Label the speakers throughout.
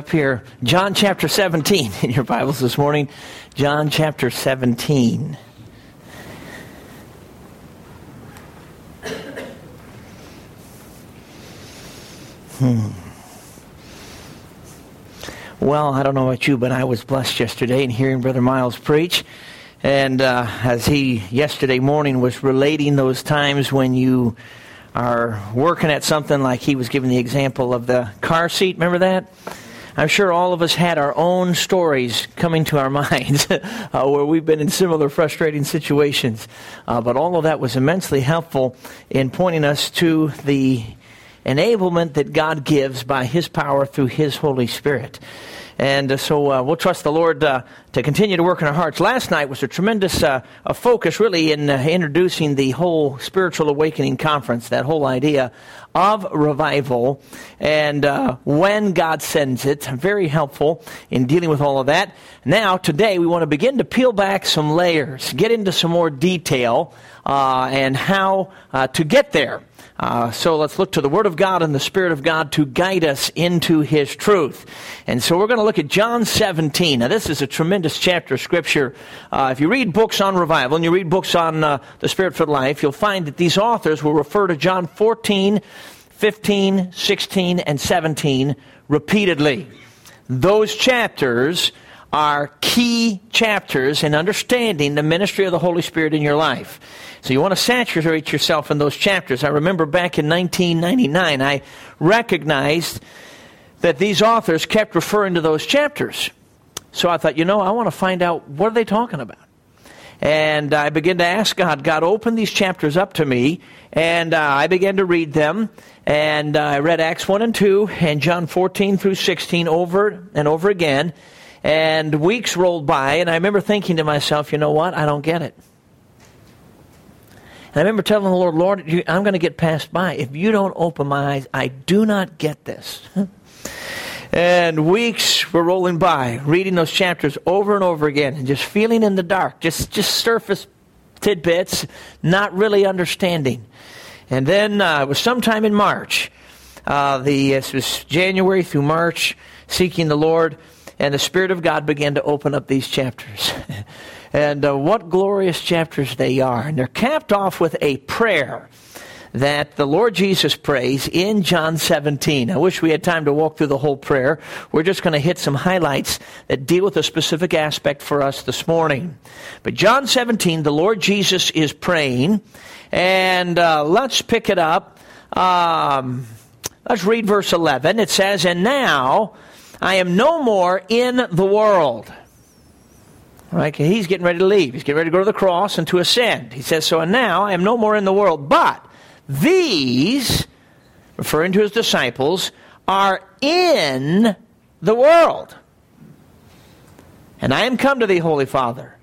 Speaker 1: up here. John chapter 17 in your Bibles this morning. John chapter 17. Hmm. Well, I don't know about you, but I was blessed yesterday in hearing Brother Miles preach. And uh, as he yesterday morning was relating those times when you are working at something like he was giving the example of the car seat. Remember that? I'm sure all of us had our own stories coming to our minds uh, where we've been in similar frustrating situations. Uh, but all of that was immensely helpful in pointing us to the enablement that God gives by His power through His Holy Spirit. And uh, so uh, we'll trust the Lord uh, to continue to work in our hearts. Last night was a tremendous uh, focus, really, in uh, introducing the whole spiritual awakening conference, that whole idea of revival and uh, when God sends it. Very helpful in dealing with all of that. Now, today, we want to begin to peel back some layers, get into some more detail, and how to get there. Uh, so let's look to the Word of God and the Spirit of God to guide us into His truth. And so we're going to look at John 17. Now, this is a tremendous chapter of Scripture. Uh, if you read books on revival and you read books on uh, the Spirit for life, you'll find that these authors will refer to John 14, 15, 16, and 17 repeatedly. Those chapters are key chapters in understanding the ministry of the Holy Spirit in your life. So you want to saturate yourself in those chapters. I remember back in 1999, I recognized that these authors kept referring to those chapters. So I thought, you know, I want to find out what are they talking about. And I began to ask God, God, open these chapters up to me. And uh, I began to read them. And uh, I read Acts 1 and 2 and John 14 through 16 over and over again. And weeks rolled by, and I remember thinking to myself, you know what? I don't get it. And I remember telling the Lord, Lord, I'm going to get passed by. If you don't open my eyes, I do not get this. and weeks were rolling by, reading those chapters over and over again, and just feeling in the dark, just, just surface tidbits, not really understanding. And then uh, it was sometime in March. Uh, the, it was January through March, seeking the Lord, and the Spirit of God began to open up these chapters. And uh, what glorious chapters they are. And they're capped off with a prayer that the Lord Jesus prays in John 17. I wish we had time to walk through the whole prayer. We're just going to hit some highlights that deal with a specific aspect for us this morning. But John 17, the Lord Jesus is praying. And uh, let's pick it up. Um, let's read verse 11. It says, And now I am no more in the world Right? He's getting ready to leave. He's getting ready to go to the cross and to ascend. He says, So and now I am no more in the world, but these, referring to his disciples, are in the world. And I am come to thee, Holy Father.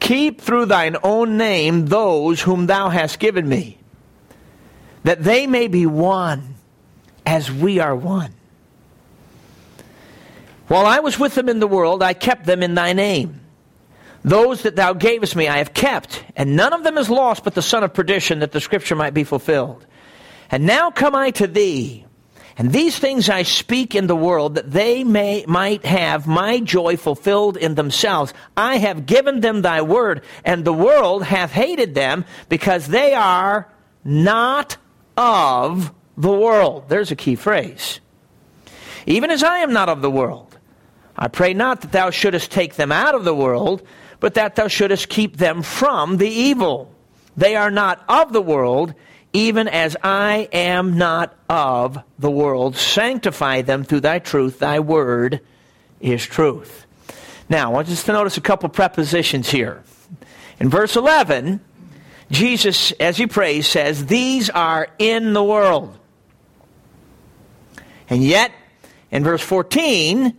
Speaker 1: Keep through thine own name those whom thou hast given me, that they may be one as we are one. While I was with them in the world, I kept them in thy name. Those that thou gavest me I have kept, and none of them is lost but the son of perdition, that the scripture might be fulfilled. And now come I to thee, and these things I speak in the world, that they may might have my joy fulfilled in themselves. I have given them thy word, and the world hath hated them, because they are not of the world. There's a key phrase. Even as I am not of the world. I pray not that thou shouldest take them out of the world, but that thou shouldest keep them from the evil. They are not of the world, even as I am not of the world. Sanctify them through thy truth. Thy word is truth. Now, I want us to notice a couple prepositions here. In verse 11, Jesus, as he prays, says, These are in the world. And yet, in verse 14,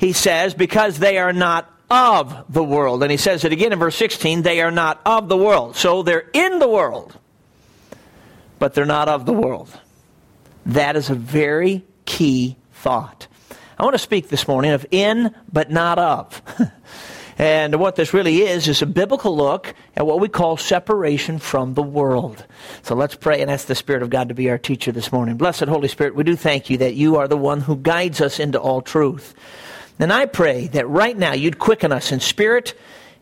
Speaker 1: he says, Because they are not of the world. And he says it again in verse 16 they are not of the world. So they're in the world, but they're not of the world. That is a very key thought. I want to speak this morning of in, but not of. And what this really is, is a biblical look at what we call separation from the world. So let's pray and ask the Spirit of God to be our teacher this morning. Blessed Holy Spirit, we do thank you that you are the one who guides us into all truth. And I pray that right now you'd quicken us in spirit,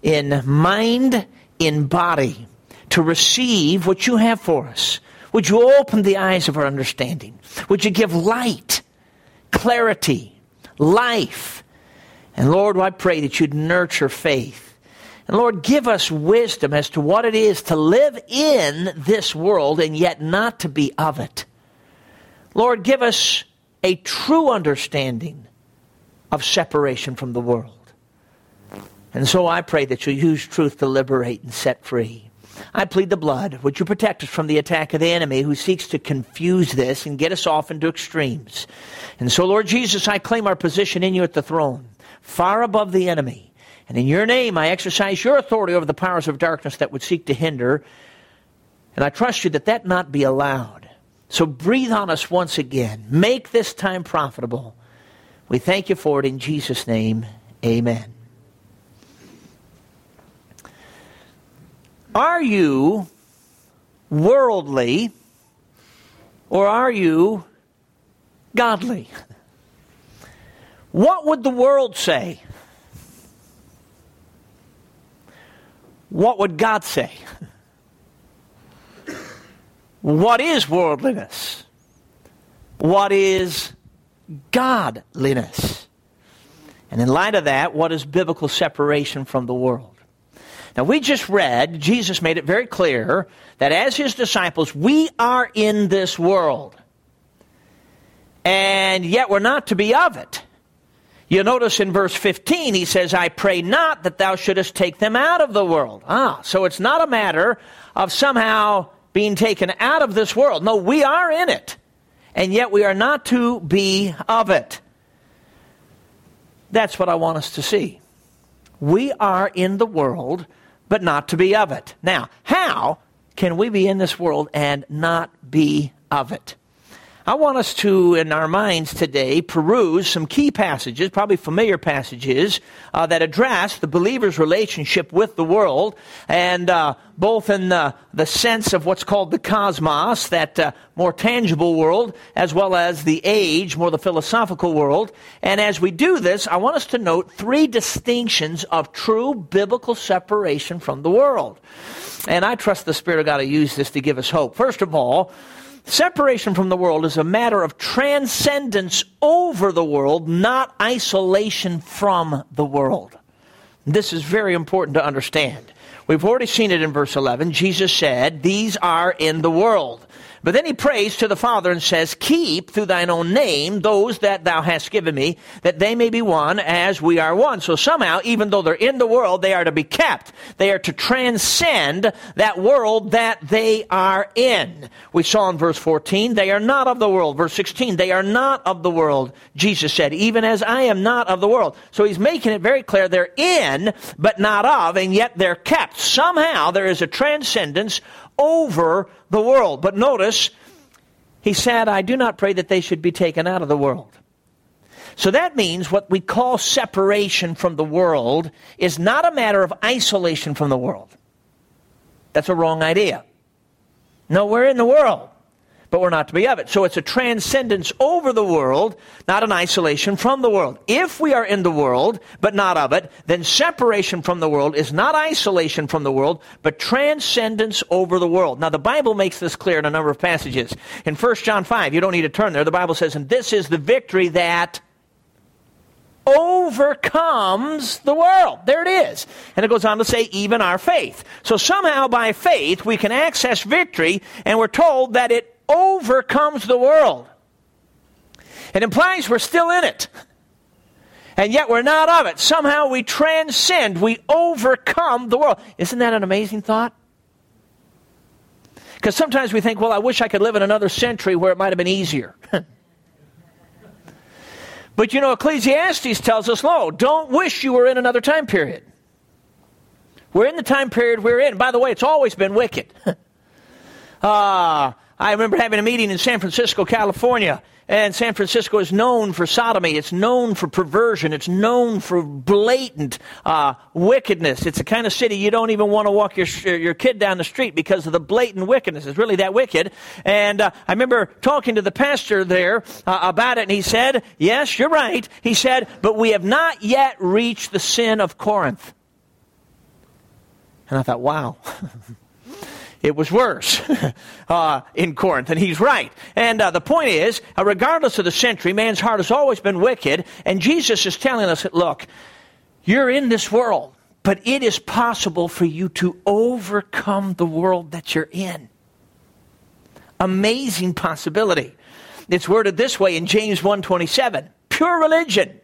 Speaker 1: in mind, in body to receive what you have for us. Would you open the eyes of our understanding? Would you give light, clarity, life? And Lord, I pray that you'd nurture faith. And Lord, give us wisdom as to what it is to live in this world and yet not to be of it. Lord, give us a true understanding of separation from the world. And so I pray that you'll use truth to liberate and set free. I plead the blood. Would you protect us from the attack of the enemy who seeks to confuse this and get us off into extremes? And so, Lord Jesus, I claim our position in you at the throne, far above the enemy. And in your name, I exercise your authority over the powers of darkness that would seek to hinder. And I trust you that that not be allowed. So breathe on us once again. Make this time profitable. We thank you for it in Jesus' name. Amen. Are you worldly or are you godly? What would the world say? What would God say? What is worldliness? What is godliness? And in light of that, what is biblical separation from the world? Now, we just read, Jesus made it very clear that as his disciples, we are in this world. And yet we're not to be of it. You notice in verse 15, he says, I pray not that thou shouldest take them out of the world. Ah, so it's not a matter of somehow being taken out of this world. No, we are in it. And yet we are not to be of it. That's what I want us to see. We are in the world, but not to be of it. Now, how can we be in this world and not be of it? I want us to, in our minds today, peruse some key passages, probably familiar passages, uh, that address the believer's relationship with the world, and uh, both in the, the sense of what's called the cosmos, that uh, more tangible world, as well as the age, more the philosophical world. And as we do this, I want us to note three distinctions of true biblical separation from the world. And I trust the Spirit of God to use this to give us hope. First of all, Separation from the world is a matter of transcendence over the world, not isolation from the world. This is very important to understand. We've already seen it in verse 11. Jesus said, These are in the world. But then he prays to the Father and says, Keep through thine own name those that thou hast given me, that they may be one as we are one. So somehow, even though they're in the world, they are to be kept. They are to transcend that world that they are in. We saw in verse 14, they are not of the world. Verse 16, they are not of the world. Jesus said, even as I am not of the world. So he's making it very clear they're in, but not of, and yet they're kept. Somehow there is a transcendence over the world. But notice, he said, I do not pray that they should be taken out of the world. So that means what we call separation from the world is not a matter of isolation from the world. That's a wrong idea. No, we're in the world but we're not to be of it. So it's a transcendence over the world, not an isolation from the world. If we are in the world, but not of it, then separation from the world is not isolation from the world, but transcendence over the world. Now the Bible makes this clear in a number of passages. In 1 John 5, you don't need to turn there, the Bible says, and this is the victory that overcomes the world. There it is. And it goes on to say, even our faith. So somehow by faith we can access victory, and we're told that it overcomes the world. It implies we're still in it. And yet we're not of it. Somehow we transcend, we overcome the world. Isn't that an amazing thought? Because sometimes we think, well, I wish I could live in another century where it might have been easier. but you know, Ecclesiastes tells us, no, don't wish you were in another time period. We're in the time period we're in. By the way, it's always been wicked. Ah. uh, I remember having a meeting in San Francisco, California, And San Francisco is known for sodomy. It's known for perversion. It's known for blatant uh, wickedness. It's the kind of city you don't even want to walk your, your kid down the street because of the blatant wickedness. It's really that wicked. And uh, I remember talking to the pastor there uh, about it, and he said, Yes, you're right. He said, But we have not yet reached the sin of Corinth. And I thought, wow. it was worse uh, in Corinth, and he's right. And uh, the point is, uh, regardless of the century, man's heart has always been wicked, and Jesus is telling us that, look, you're in this world, but it is possible for you to overcome the world that you're in. Amazing possibility. It's worded this way in James 1:27. Pure religion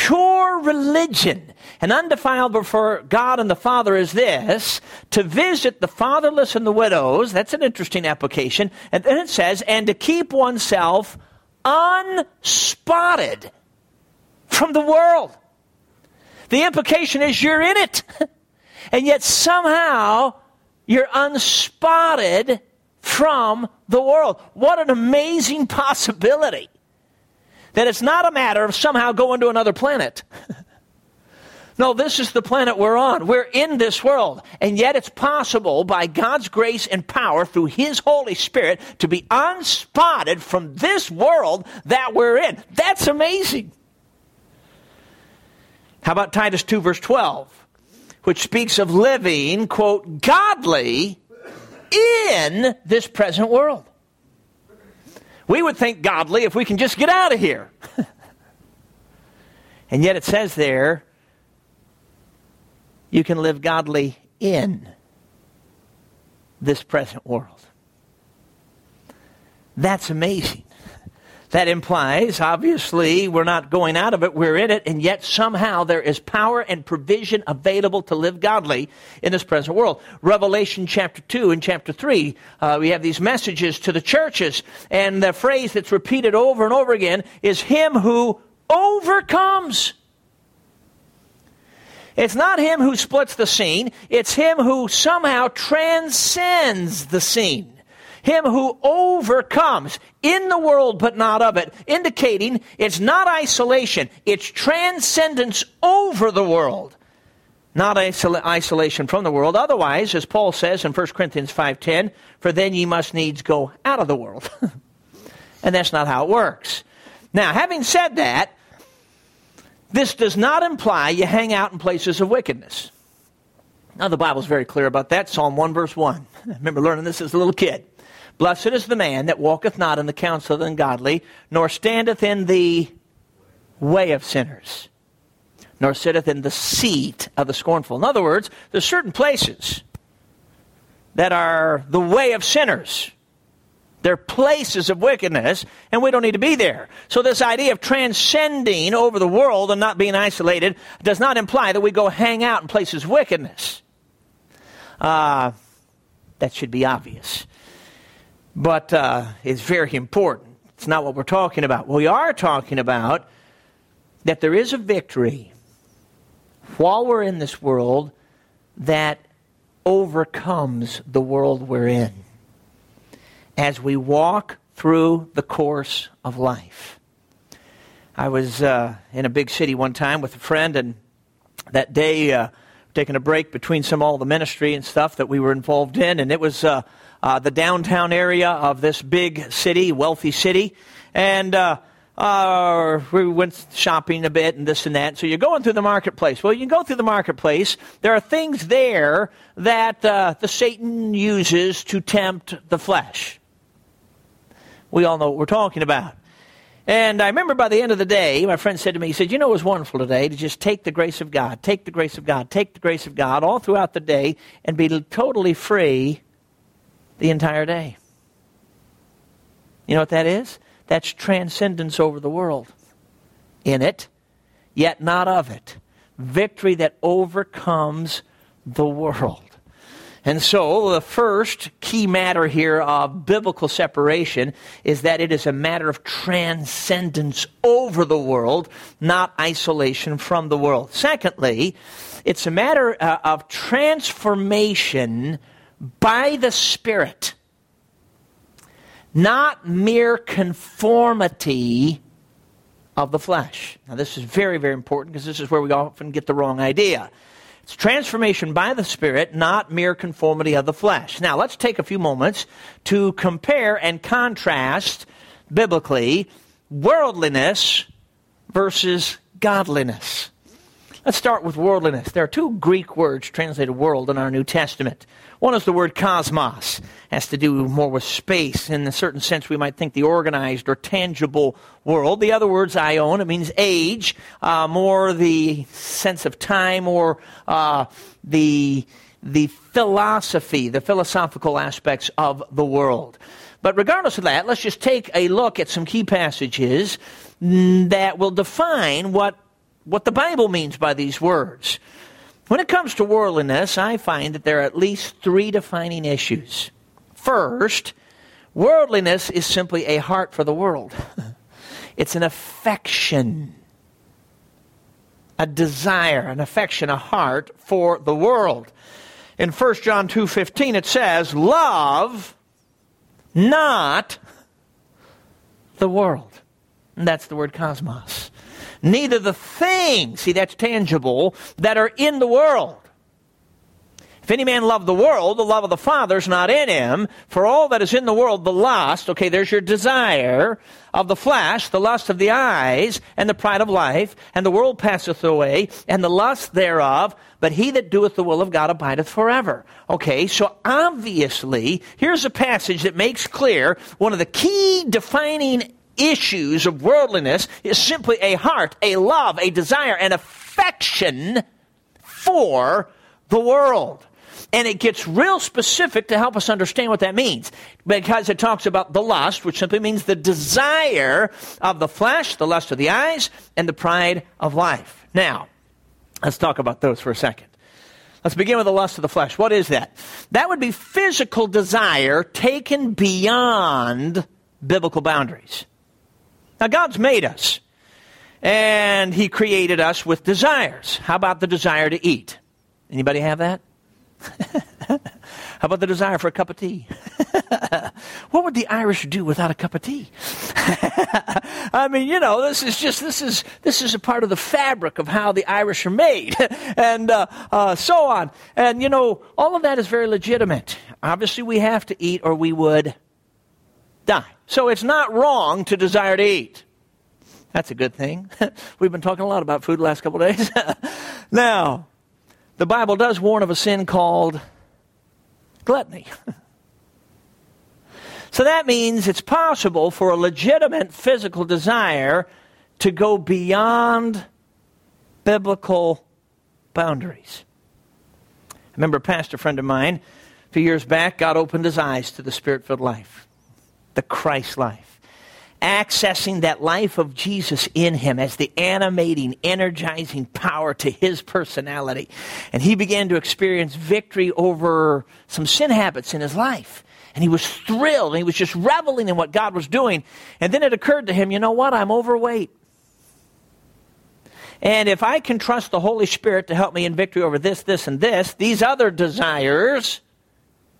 Speaker 1: pure religion and undefiled before God and the Father is this to visit the fatherless and the widows. That's an interesting application. And then it says, and to keep oneself unspotted from the world. The implication is you're in it. and yet somehow you're unspotted from the world. What an amazing possibility. That it's not a matter of somehow going to another planet. no, this is the planet we're on. We're in this world. And yet it's possible by God's grace and power through His Holy Spirit to be unspotted from this world that we're in. That's amazing. How about Titus 2, verse 12, which speaks of living, quote, godly in this present world. We would think godly if we can just get out of here. and yet it says there, you can live godly in this present world. That's amazing. That implies, obviously, we're not going out of it, we're in it, and yet somehow there is power and provision available to live godly in this present world. Revelation chapter 2 and chapter 3, uh, we have these messages to the churches, and the phrase that's repeated over and over again is Him who overcomes. It's not Him who splits the scene, it's Him who somehow transcends the scene. Him who overcomes in the world but not of it, indicating it's not isolation, it's transcendence over the world. Not isol- isolation from the world. Otherwise, as Paul says in 1 Corinthians 5.10, for then ye must needs go out of the world. and that's not how it works. Now, having said that, this does not imply you hang out in places of wickedness. Now, the Bible's very clear about that. Psalm 1, verse 1. I remember learning this as a little kid. Blessed is the man that walketh not in the counsel of the ungodly, nor standeth in the way of sinners, nor sitteth in the seat of the scornful. In other words, there's certain places that are the way of sinners. They're places of wickedness, and we don't need to be there. So, this idea of transcending over the world and not being isolated does not imply that we go hang out in places of wickedness. Uh, that should be obvious but uh, it's very important. It's not what we're talking about. We are talking about that there is a victory while we're in this world that overcomes the world we're in as we walk through the course of life. I was uh, in a big city one time with a friend, and that day, uh, taking a break between some all the ministry and stuff that we were involved in, and it was uh, uh, the downtown area of this big city, wealthy city, and uh, uh, we went shopping a bit and this and that. So you're going through the marketplace. Well, you can go through the marketplace. There are things there that uh, the Satan uses to tempt the flesh. We all know what we're talking about. And I remember by the end of the day, my friend said to me, he said, You know, it was wonderful today to just take the grace of God, take the grace of God, take the grace of God all throughout the day and be totally free the entire day. You know what that is? That's transcendence over the world. In it, yet not of it. Victory that overcomes the world. And so, the first key matter here of biblical separation is that it is a matter of transcendence over the world, not isolation from the world. Secondly, it's a matter uh, of transformation by the Spirit. not mere conformity of the flesh. Now, this is very, very important because this is where we often get the wrong idea. It's transformation by the Spirit, not mere conformity of the flesh. Now, let's take a few moments to compare and contrast biblically worldliness versus godliness. Let's start with worldliness. There are two Greek words translated world in our New Testament. One is the word cosmos, has to do more with space. In a certain sense, we might think the organized or tangible world. The other word's aion, it means age, uh, more the sense of time or uh, the, the philosophy, the philosophical aspects of the world. But regardless of that, let's just take a look at some key passages that will define what, what the Bible means by these words. When it comes to worldliness, I find that there are at least three defining issues. First, worldliness is simply a heart for the world. it's an affection, a desire, an affection, a heart for the world. In 1 John 2:15 it says, "Love not the world." And that's the word cosmos neither the things, see that's tangible, that are in the world. If any man love the world, the love of the Father is not in him. For all that is in the world, the lust, okay, there's your desire of the flesh, the lust of the eyes, and the pride of life, and the world passeth away, and the lust thereof, but he that doeth the will of God abideth forever. Okay, so obviously, here's a passage that makes clear one of the key defining issues of worldliness is simply a heart, a love, a desire, an affection for the world. And it gets real specific to help us understand what that means. Because it talks about the lust, which simply means the desire of the flesh, the lust of the eyes, and the pride of life. Now, let's talk about those for a second. Let's begin with the lust of the flesh. What is that? That would be physical desire taken beyond biblical boundaries. Now, God's made us, and He created us with desires. How about the desire to eat? Anybody have that? How about the desire for a cup of tea? what would the Irish do without a cup of tea? I mean, you know, this is just this is this is a part of the fabric of how the Irish are made, and uh, uh, so on. And you know, all of that is very legitimate. Obviously, we have to eat, or we would die. So it's not wrong to desire to eat. That's a good thing. We've been talking a lot about food the last couple days. now, the Bible does warn of a sin called gluttony. so that means it's possible for a legitimate physical desire to go beyond biblical boundaries. I remember a pastor friend of mine a few years back, God opened his eyes to the spirit filled life the Christ life. Accessing that life of Jesus in him as the animating, energizing power to his personality. And he began to experience victory over some sin habits in his life. And he was thrilled and he was just reveling in what God was doing. And then it occurred to him, you know what? I'm overweight. And if I can trust the Holy Spirit to help me in victory over this, this, and this, these other desires,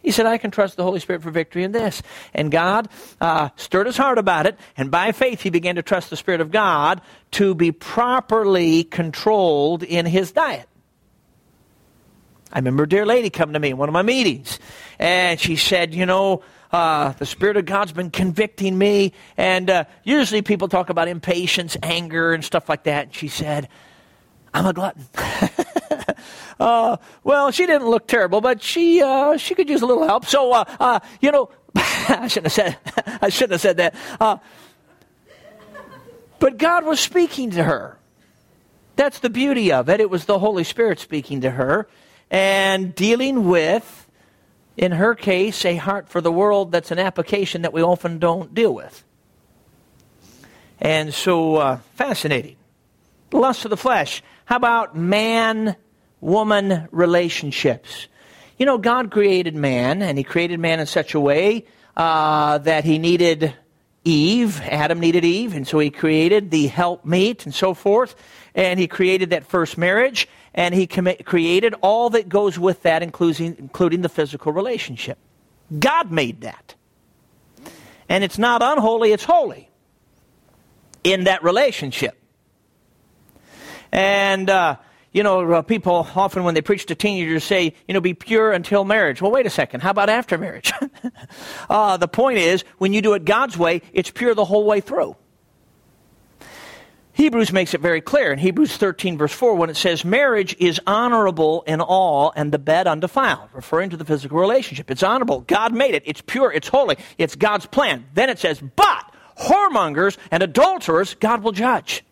Speaker 1: he said, I can trust the Holy Spirit for victory in this. And God uh, stirred his heart about it, and by faith he began to trust the Spirit of God to be properly controlled in his diet. I remember a dear lady coming to me in one of my meetings, and she said, You know, uh, the Spirit of God's been convicting me. And uh, usually people talk about impatience, anger, and stuff like that. And she said, I'm a glutton. uh, well, she didn't look terrible, but she uh, she could use a little help. So, uh, uh you know, I shouldn't have said I shouldn't have said that. Uh, but God was speaking to her. That's the beauty of it. It was the Holy Spirit speaking to her and dealing with, in her case, a heart for the world that's an application that we often don't deal with. And so, uh, fascinating. Lust of the flesh. How about man woman relationships? You know, God created man, and He created man in such a way uh, that He needed Eve. Adam needed Eve, and so He created the helpmeet and so forth. And He created that first marriage, and He com- created all that goes with that, including, including the physical relationship. God made that. And it's not unholy, it's holy in that relationship. And, uh, you know, uh, people often when they preach to teenagers say, you know, be pure until marriage. Well, wait a second. How about after marriage? uh, the point is, when you do it God's way, it's pure the whole way through. Hebrews makes it very clear in Hebrews 13, verse 4, when it says, Marriage is honorable in all and the bed undefiled, referring to the physical relationship. It's honorable. God made it. It's pure. It's holy. It's God's plan. Then it says, But whoremongers and adulterers, God will judge.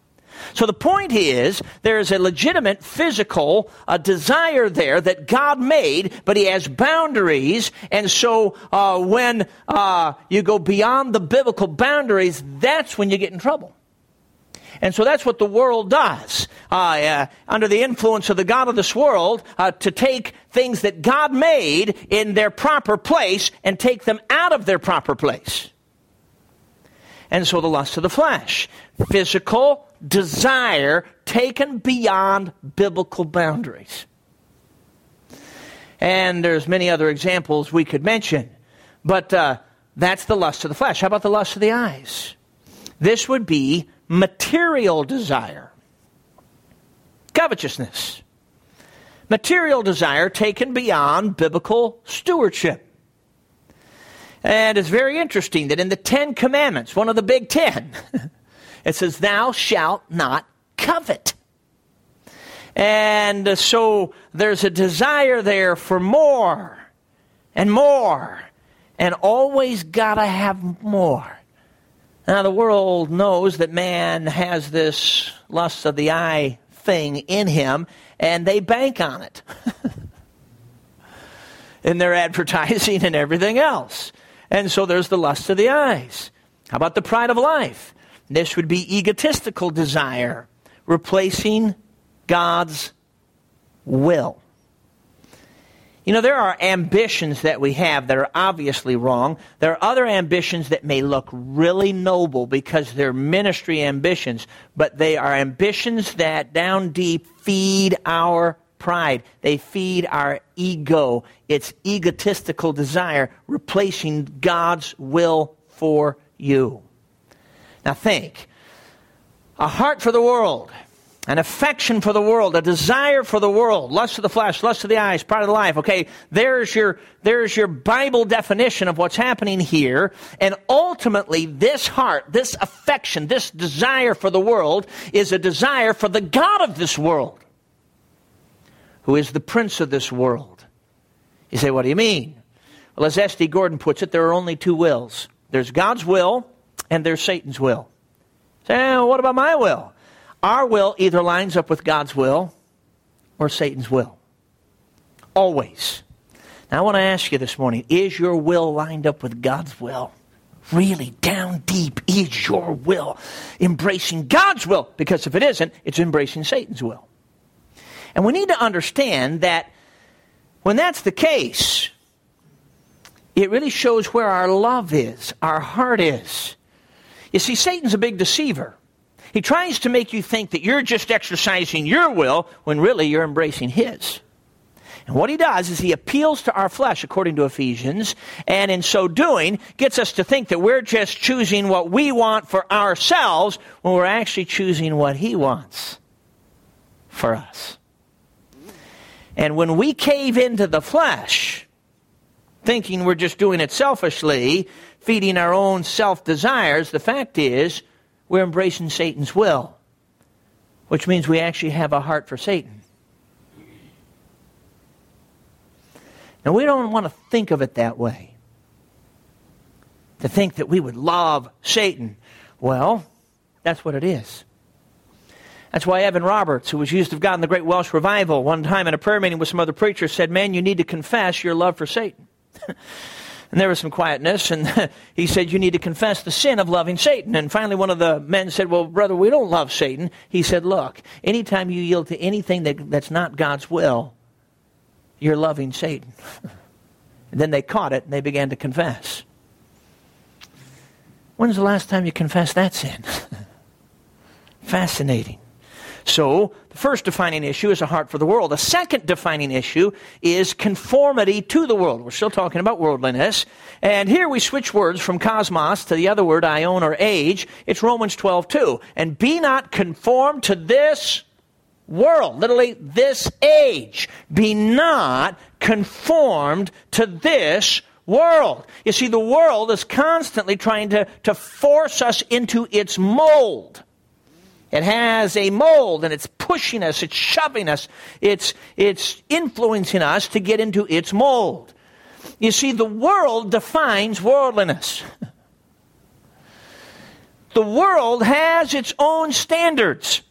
Speaker 1: So the point is, there is a legitimate physical a desire there that God made, but He has boundaries. And so uh, when uh, you go beyond the biblical boundaries, that's when you get in trouble. And so that's what the world does. Uh, uh, under the influence of the God of this world, uh, to take things that God made in their proper place and take them out of their proper place. And so the lust of the flesh, physical desire taken beyond biblical boundaries. And there's many other examples we could mention, but uh, that's the lust of the flesh. How about the lust of the eyes? This would be material desire, covetousness, material desire taken beyond biblical stewardship. And it's very interesting that in the Ten Commandments, one of the big ten, it says, Thou shalt not covet. And uh, so there's a desire there for more and more, and always gotta have more. Now, the world knows that man has this lust of the eye thing in him, and they bank on it in their advertising and everything else. And so there's the lust of the eyes. How about the pride of life? This would be egotistical desire, replacing God's will. You know, there are ambitions that we have that are obviously wrong. There are other ambitions that may look really noble because they're ministry ambitions, but they are ambitions that down deep feed our pride. They feed our ego. It's egotistical desire replacing God's will for you. Now think a heart for the world, an affection for the world, a desire for the world, lust of the flesh, lust of the eyes, pride of the life. Okay, there's your, there's your Bible definition of what's happening here. And ultimately, this heart, this affection, this desire for the world is a desire for the God of this world who is the prince of this world. You say, what do you mean? Well, as S.D. Gordon puts it, there are only two wills there's God's will and there's Satan's will. Say, eh, what about my will? Our will either lines up with God's will or Satan's will. Always. Now, I want to ask you this morning is your will lined up with God's will? Really, down deep, is your will embracing God's will? Because if it isn't, it's embracing Satan's will. And we need to understand that when that's the case, it really shows where our love is, our heart is. You see, Satan's a big deceiver. He tries to make you think that you're just exercising your will when really you're embracing his. And what he does is he appeals to our flesh, according to Ephesians, and in so doing, gets us to think that we're just choosing what we want for ourselves when we're actually choosing what he wants for us. And when we cave into the flesh, thinking we're just doing it selfishly, feeding our own self desires, the fact is we're embracing Satan's will, which means we actually have a heart for Satan. Now, we don't want to think of it that way. To think that we would love Satan. Well, that's what it is. That's why Evan Roberts, who was used of God in the Great Welsh Revival, one time in a prayer meeting with some other preachers, said, Man, you need to confess your love for Satan. and there was some quietness, and he said, You need to confess the sin of loving Satan. And finally, one of the men said, Well, brother, we don't love Satan. He said, Look, anytime you yield to anything that, that's not God's will, you're loving Satan. then they caught it and they began to confess. When's the last time you confessed that sin? Fascinating. So, first defining issue is a heart for the world. The second defining issue is conformity to the world. We're still talking about worldliness. And here we switch words from cosmos to the other word, aion or age. It's Romans 12, 2. And be not conformed to this world, literally this age. Be not conformed to this world. You see, the world is constantly trying to, to force us into its mold. It has a mold and it's pushing us, it's shoving us, it's, it's influencing us to get into its mold. You see, the world defines worldliness. the world has its own standards.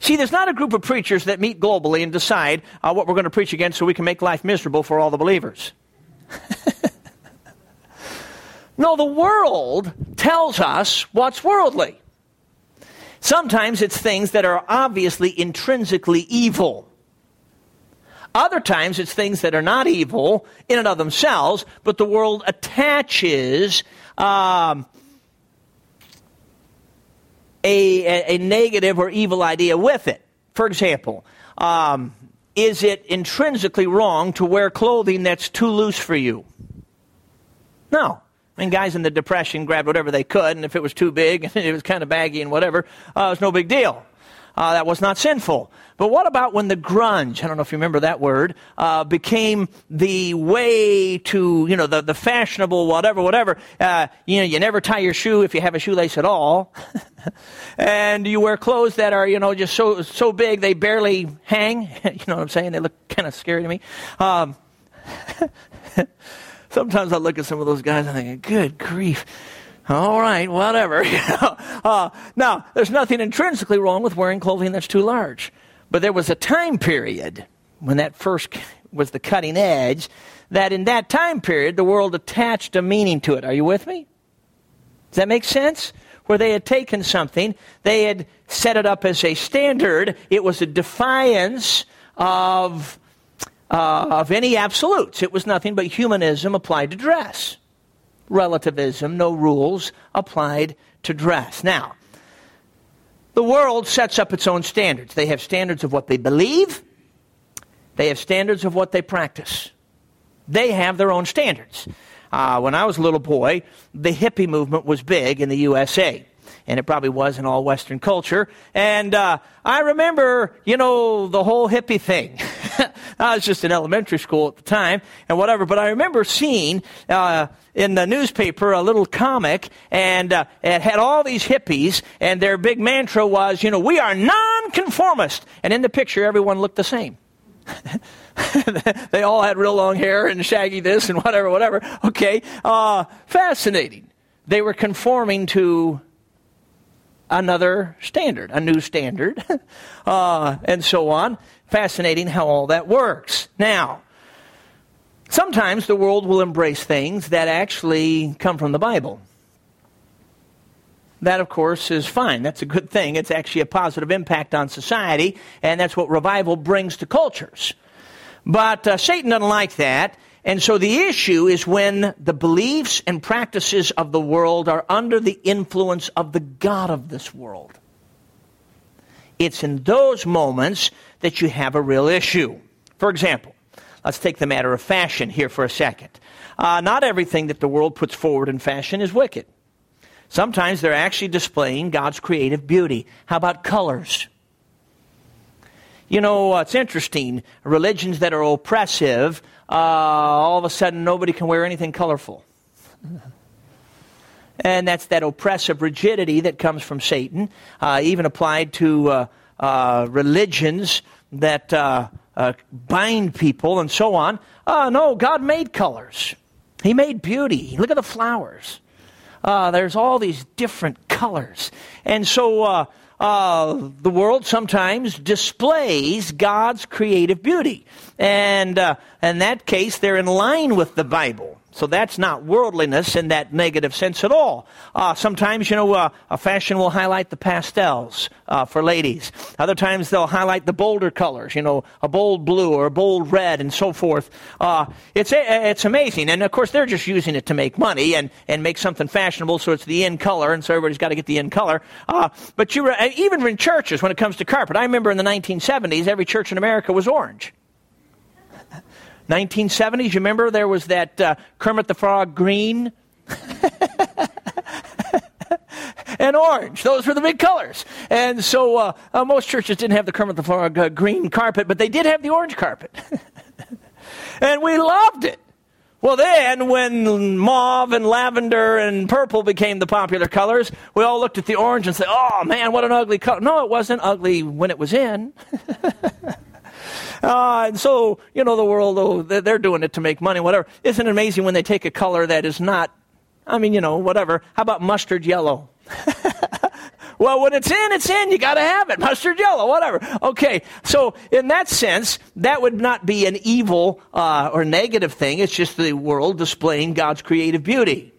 Speaker 1: See, there's not a group of preachers that meet globally and decide uh, what we're going to preach against so we can make life miserable for all the believers. No, the world tells us what's worldly. Sometimes it's things that are obviously intrinsically evil. Other times it's things that are not evil in and of themselves, but the world attaches um, a, a, negative or evil idea with it. For example, um, is it intrinsically wrong to wear clothing that's too loose for you? No. I mean, guys in the Depression grabbed whatever they could, and if it was too big and it was kind of baggy and whatever, uh, it was no big deal. Uh, that was not sinful. But what about when the grunge, I don't know if you remember that word, uh, became the way to, you know, the, the fashionable whatever, whatever. Uh, you know, you never tie your shoe if you have a shoelace at all. and you wear clothes that are, you know, just so, so big they barely hang. you know what I'm saying? They look kind of scary to me. Um, Sometimes I look at some of those guys and think, good grief. All right, whatever. uh, now, there's nothing intrinsically wrong with wearing clothing that's too large. But there was a time period when that first was the cutting edge that in that time period the world attached a meaning to it. Are you with me? Does that make sense? Where they had taken something, they had set it up as a standard. It was a defiance of uh, of any absolutes. It was nothing but humanism applied to dress. Relativism, no rules applied to dress. Now, the world sets up its own standards. They have standards of what they believe, they have standards of what they practice. They have their own standards. Uh, when I was a little boy, the hippie movement was big in the USA and it probably was in all Western culture. And uh, I remember, you know, the whole hippie thing. I was just in elementary school at the time and whatever, but I remember seeing uh, in the newspaper a little comic, and uh, it had all these hippies, and their big mantra was, you know, we are nonconformist. And in the picture, everyone looked the same. they all had real long hair and shaggy this and whatever, whatever. Okay, uh, fascinating. They were conforming to another standard, a new standard, uh, and so on. Fascinating how all that works. Now, sometimes the world will embrace things that actually come from the Bible. That, of course, is fine. That's a good thing. It's actually a positive impact on society, and that's what revival brings to cultures. But uh, Satan doesn't like that, and so the issue is when the beliefs and practices of the world are under the influence of the God of this world. It's in those moments that you have a real issue. For example, let's take the matter of fashion here for a second. Uh, not everything that the world puts forward in fashion is wicked. Sometimes they're actually displaying God's creative beauty. How about colors? You know, uh, it's interesting. Religions that are oppressive uh, all of a sudden nobody can wear anything colorful. and that's that oppressive rigidity that comes from Satan, uh, even applied to uh, uh religions that uh, uh, bind people and so on. no, God made colors. He made beauty. Look at the flowers. there's all these different colors. And so uh, the world sometimes displays God's creative beauty. And uh, in that case, they're in line with the Bible. So that's not worldliness in that negative sense at all. Uh, sometimes, you know, uh, a fashion will highlight the pastels uh, for ladies. Other times they'll highlight the bolder colors, you know, a bold blue or a bold red and so forth. Uh, it's, it's amazing. And of course, they're just using it to make money and, and make something fashionable so it's the in color, and so everybody's got to get the in color. Uh, but you, even in churches, when it comes to carpet, I remember in the 1970s, every church in America was orange. 1970s, you remember there was that uh, Kermit the Frog green and orange. Those were the big colors. And so uh, uh, most churches didn't have the Kermit the Frog uh, green carpet, but they did have the orange carpet. and we loved it. Well, then, when mauve and lavender and purple became the popular colors, we all looked at the orange and said, oh man, what an ugly color. No, it wasn't ugly when it was in. Uh, and so, you know, the world, oh, they're doing it to make money, whatever. Isn't it amazing when they take a color that is not, I mean, you know, whatever. How about mustard yellow? well, when it's in, it's in. You got to have it. Mustard yellow, whatever. Okay, so in that sense, that would not be an evil uh, or negative thing. It's just the world displaying God's creative beauty.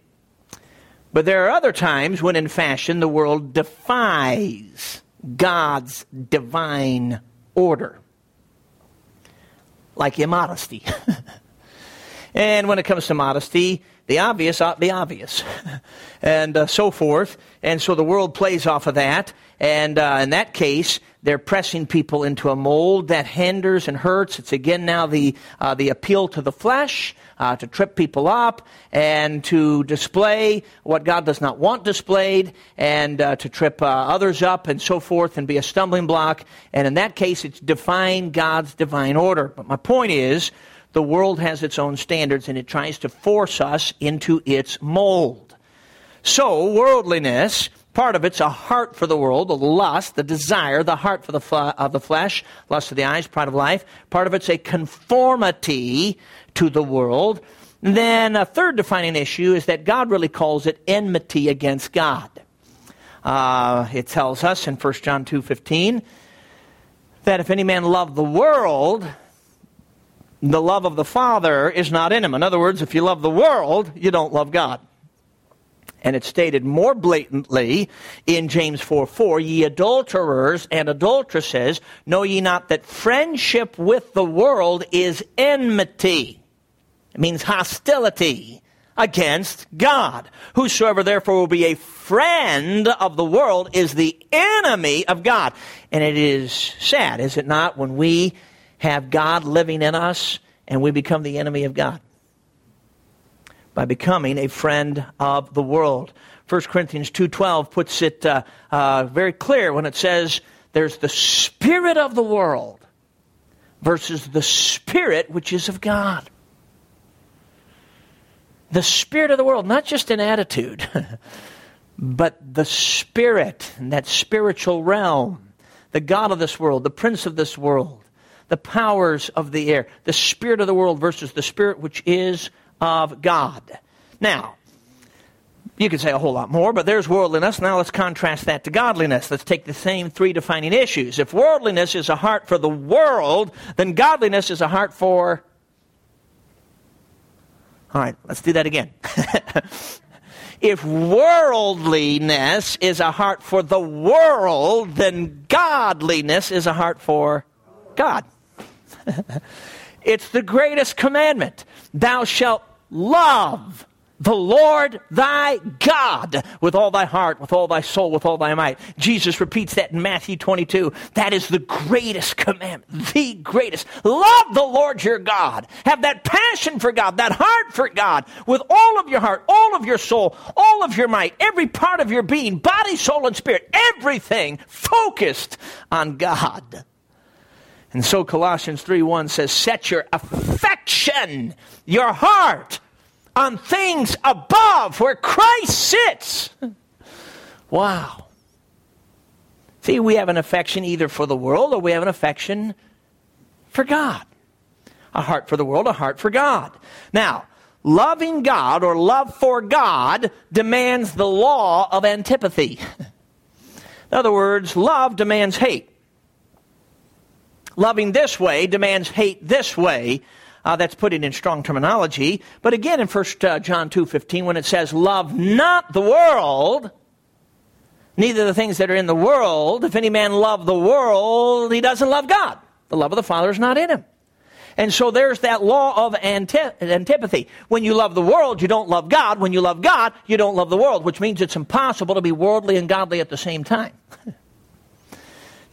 Speaker 1: But there are other times when, in fashion, the world defies God's divine order like immodesty. and when it comes to modesty, the obvious ought to be obvious, and uh, so forth. And so the world plays off of that. And uh, in that case, they're pressing people into a mold that hinders and hurts. It's again now the, uh, the appeal to the flesh, uh, to trip people up, and to display what God does not want displayed, and uh, to trip uh, others up, and so forth, and be a stumbling block. And in that case, it's defying God's divine order. But my point is, the world has its own standards, and it tries to force us into its mold. So, worldliness Part of it's a heart for the world, the lust, the desire, the heart for the fl- of the flesh, lust of the eyes, pride of life. Part of it's a conformity to the world. then a third defining issue is that God really calls it enmity against God. Uh, it tells us in 1 John 2.15 that if any man love the world, the love of the Father is not in him. In other words, if you love the world, you don't love God. And it's stated more blatantly in James 4 4, ye adulterers and adulteresses, know ye not that friendship with the world is enmity? It means hostility against God. Whosoever therefore will be a friend of the world is the enemy of God. And it is sad, is it not, when we have God living in us and we become the enemy of God? By becoming a friend of the world. 1 Corinthians 2.12 puts it uh, uh, very clear when it says there's the spirit of the world versus the spirit which is of God. The spirit of the world, not just an attitude, but the spirit, that spiritual realm, the God of this world, the prince of this world, the powers of the air, the spirit of the world versus the spirit which is of God. Now, you could say a whole lot more, but there's worldliness. Now let's contrast that to godliness. Let's take the same three defining issues. If worldliness is a heart for the world, then godliness is a heart for. All right, let's do that again. if worldliness is a heart for the world, then godliness is a heart for God. it's the greatest commandment. Thou shalt love the Lord thy God with all thy heart, with all thy soul, with all thy might. Jesus repeats that in Matthew 22. That is the greatest commandment, the greatest. Love the Lord your God. Have that passion for God, that heart for God, with all of your heart, all of your soul, all of your might, every part of your being, body, soul, and spirit, everything focused on God. And so Colossians 3 1 says, Set your affection, your heart, on things above where Christ sits. Wow. See, we have an affection either for the world or we have an affection for God. A heart for the world, a heart for God. Now, loving God or love for God demands the law of antipathy. In other words, love demands hate. Loving this way demands hate this way. Uh, that's putting in strong terminology. But again, in 1 uh, John 2.15, when it says, love not the world, neither the things that are in the world. If any man love the world, he doesn't love God. The love of the Father is not in him. And so there's that law of antipathy. When you love the world, you don't love God. When you love God, you don't love the world, which means it's impossible to be worldly and godly at the same time.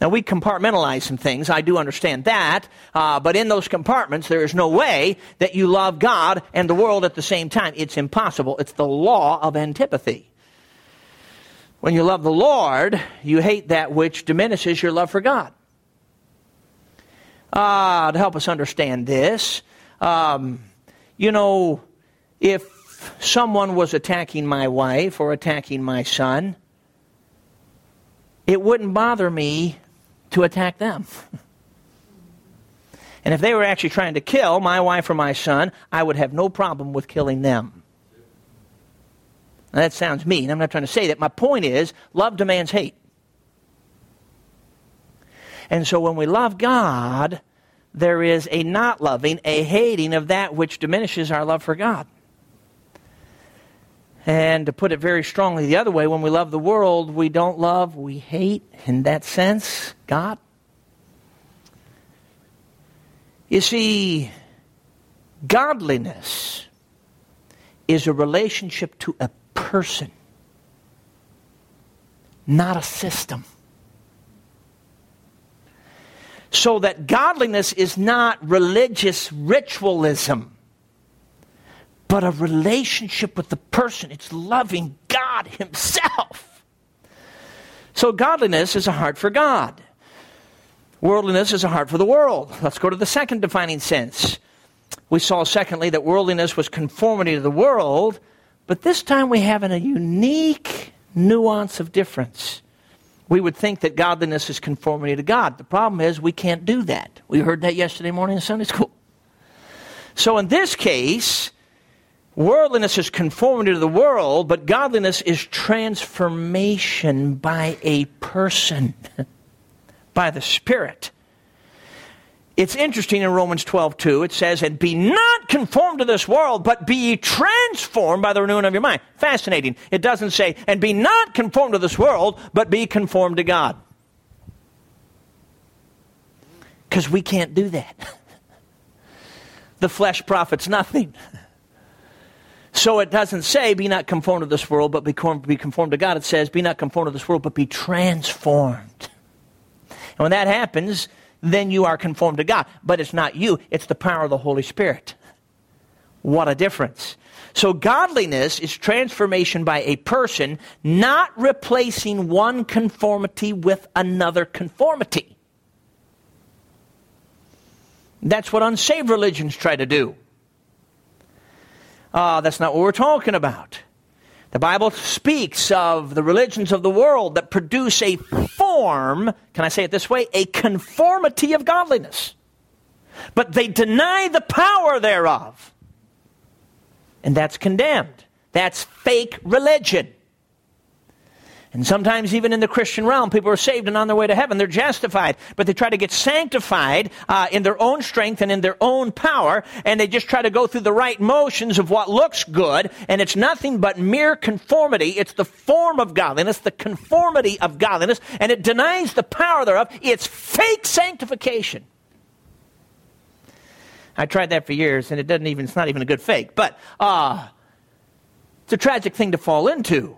Speaker 1: now, we compartmentalize some things. I do understand that. Uh, but in those compartments, there is no way that you love God and the world at the same time. It's impossible. It's the law of antipathy. When you love the Lord, you hate that which diminishes your love for God. Ah, to help us understand this, um, you know, if someone was attacking my wife or attacking my son, it wouldn't bother me to attack them. and if they were actually trying to kill my wife or my son, I would have no problem with killing them. Now, that sounds mean. I'm not trying to say that. My point is, love demands hate. And so when we love God, there is a not loving, a hating of that which diminishes our love for God. And to put it very strongly the other way, when we love the world, we don't love, we hate, in that sense, God. You see, godliness is a relationship to a person, not a system. So that godliness is not religious ritualism, but a relationship with the person. It's loving God Himself. So godliness is a heart for God. Worldliness is a heart for the world. Let's go to the second defining sense. We saw, secondly, that worldliness was conformity to the world, but this time we have a unique nuance of difference we would think that godliness is conformity to God. The problem is we can't do that. We heard that yesterday morning in Sunday school. So in this case, worldliness is conformity to the world, but godliness is transformation by a person, by the Spirit. It's interesting in Romans 12, 2, it says, And be not conformed to this world, but be transformed by the renewing of your mind. Fascinating. It doesn't say, And be not conformed to this world, but be conformed to God. Because we can't do that. the flesh profits nothing. So it doesn't say, Be not conformed to this world, but be conformed to God. It says, Be not conformed to this world, but be transformed. And when that happens, then you are conformed to God. But it's not you, it's the power of the Holy Spirit. What a difference. So, godliness is transformation by a person, not replacing one conformity with another conformity. That's what unsaved religions try to do. Uh, that's not what we're talking about. The Bible speaks of the religions of the world that produce a form, can I say it this way, a conformity of godliness. But they deny the power thereof. And that's condemned. That's fake religion. And sometimes, even in the Christian realm, people are saved and on their way to heaven. They're justified, but they try to get sanctified uh, in their own strength and in their own power, and they just try to go through the right motions of what looks good, and it's nothing but mere conformity. It's the form of godliness, the conformity of godliness, and it denies the power thereof. It's fake sanctification. I tried that for years, and it doesn't even, it's not even a good fake, but uh, it's a tragic thing to fall into.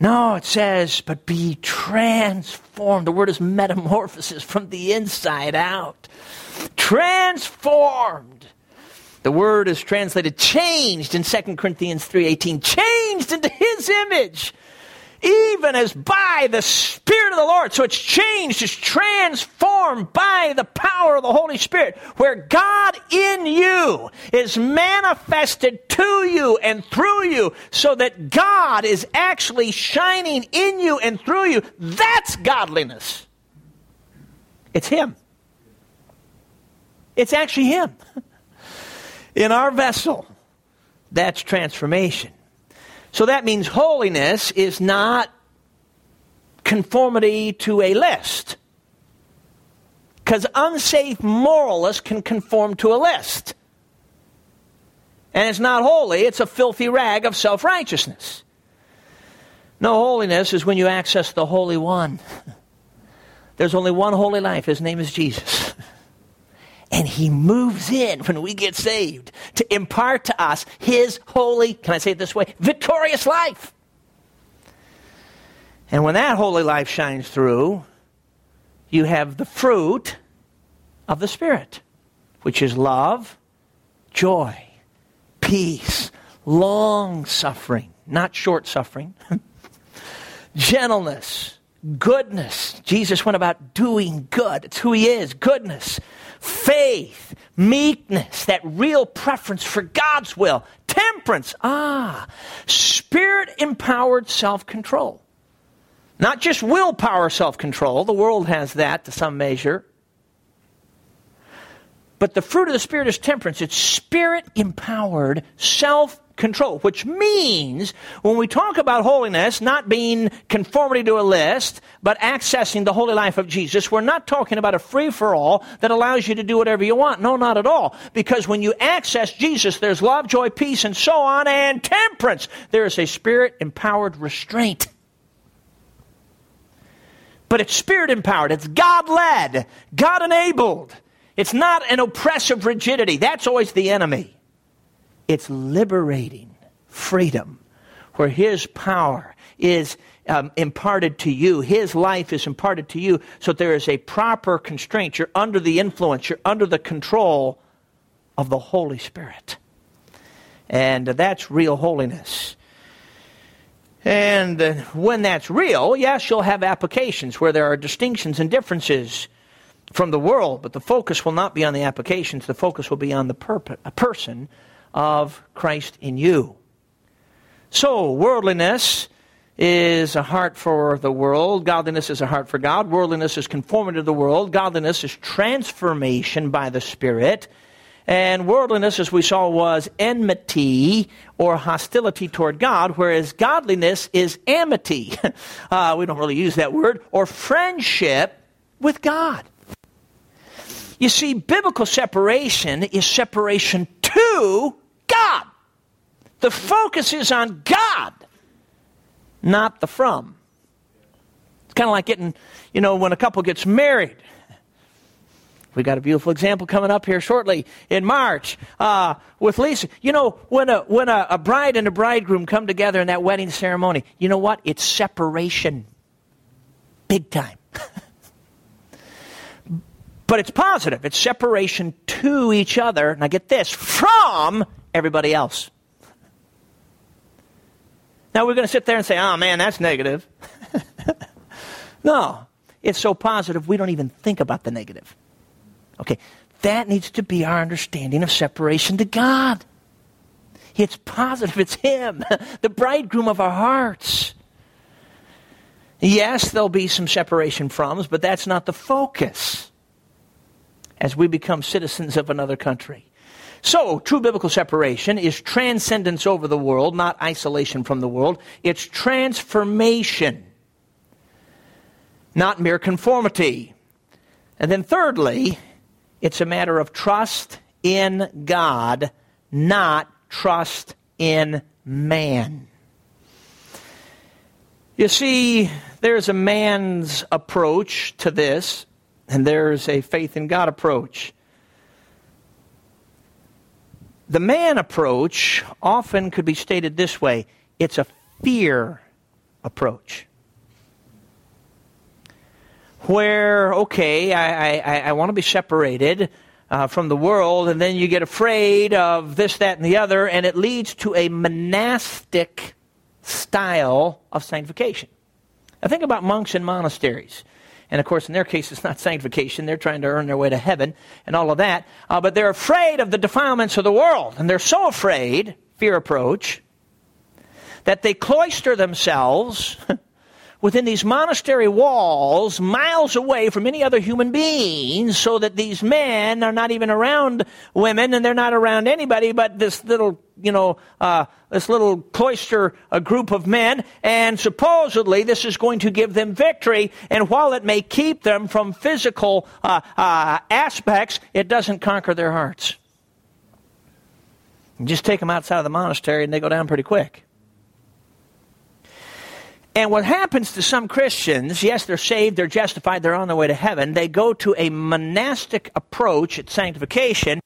Speaker 1: No, it says, but be transformed. The word is metamorphosis from the inside out. Transformed. The word is translated changed in 2 Corinthians 3:18. Changed into his image even as by the Spirit of the Lord. So it's changed, it's transformed by the power of the Holy Spirit, where God in you is manifested to you and through you, so that God is actually shining in you and through you. That's godliness. It's Him. It's actually Him. In our vessel, that's transformation. So that means holiness is not conformity to a list. Because unsafe moralists can conform to a list. And it's not holy, it's a filthy rag of self righteousness. No, holiness is when you access the Holy One. There's only one holy life. His name is Jesus. And he moves in when we get saved to impart to us his holy, can I say it this way, victorious life. And when that holy life shines through, you have the fruit of the Spirit, which is love, joy, peace, long suffering, not short suffering, gentleness, goodness. Jesus went about doing good. It's who he is goodness, faith, meekness, that real preference for God's will, temperance. Ah, spirit empowered self control. Not just willpower self control, the world has that to some measure. But the fruit of the Spirit is temperance. It's spirit empowered self control, which means when we talk about holiness, not being conformity to a list, but accessing the holy life of Jesus, we're not talking about a free for all that allows you to do whatever you want. No, not at all. Because when you access Jesus, there's love, joy, peace, and so on, and temperance. There is a spirit empowered restraint. But it's spirit empowered, it's God led, God enabled. It's not an oppressive rigidity. That's always the enemy. It's liberating freedom where His power is um, imparted to you. His life is imparted to you so there is a proper constraint. You're under the influence, you're under the control of the Holy Spirit. And that's real holiness. And uh, when that's real, yes, you'll have applications where there are distinctions and differences from the world, but the focus will not be on the applications. The focus will be on the person of Christ in you. So, worldliness is a heart for the world. Godliness is a heart for God. Worldliness is conformity to the world. Godliness is transformation by the Spirit. And worldliness, as we saw, was enmity or hostility toward God, whereas godliness is amity. Uh, we don't really use that word, or friendship with God. You see, biblical separation is separation to God. The focus is on God, not the from. It's kind of like getting, you know, when a couple gets married. We got a beautiful example coming up here shortly in March uh, with Lisa. You know, when a when a, a bride and a bridegroom come together in that wedding ceremony, you know what? It's separation, big time. But it's positive. It's separation to each other. Now get this from everybody else. Now we're going to sit there and say, oh man, that's negative. no, it's so positive we don't even think about the negative. Okay, that needs to be our understanding of separation to God. It's positive, it's Him, the bridegroom of our hearts. Yes, there'll be some separation from us, but that's not the focus as we become citizens of another country. So, true biblical separation is transcendence over the world, not isolation from the world. It's transformation, not mere conformity. And then, thirdly, it's a matter of trust in God, not trust in man. You see, there's a man's approach to this, and there's a faith in God approach. The man approach often could be stated this way it's a fear approach. Where, okay, I, I, I want to be separated uh, from the world, and then you get afraid of this, that, and the other, and it leads to a monastic style of sanctification. Now, think about monks in monasteries. And of course, in their case, it's not sanctification. They're trying to earn their way to heaven and all of that. Uh, but they're afraid of the defilements of the world. And they're so afraid, fear approach, that they cloister themselves within these monastery walls, miles away from any other human beings, so that these men are not even around women and they're not around anybody but this little, you know, uh, this little cloister a group of men. And supposedly this is going to give them victory. And while it may keep them from physical uh, uh, aspects, it doesn't conquer their hearts. You just take them outside of the monastery and they go down pretty quick. And what happens to some Christians, yes, they're saved, they're justified, they're on their way to heaven, they go to a monastic approach at sanctification.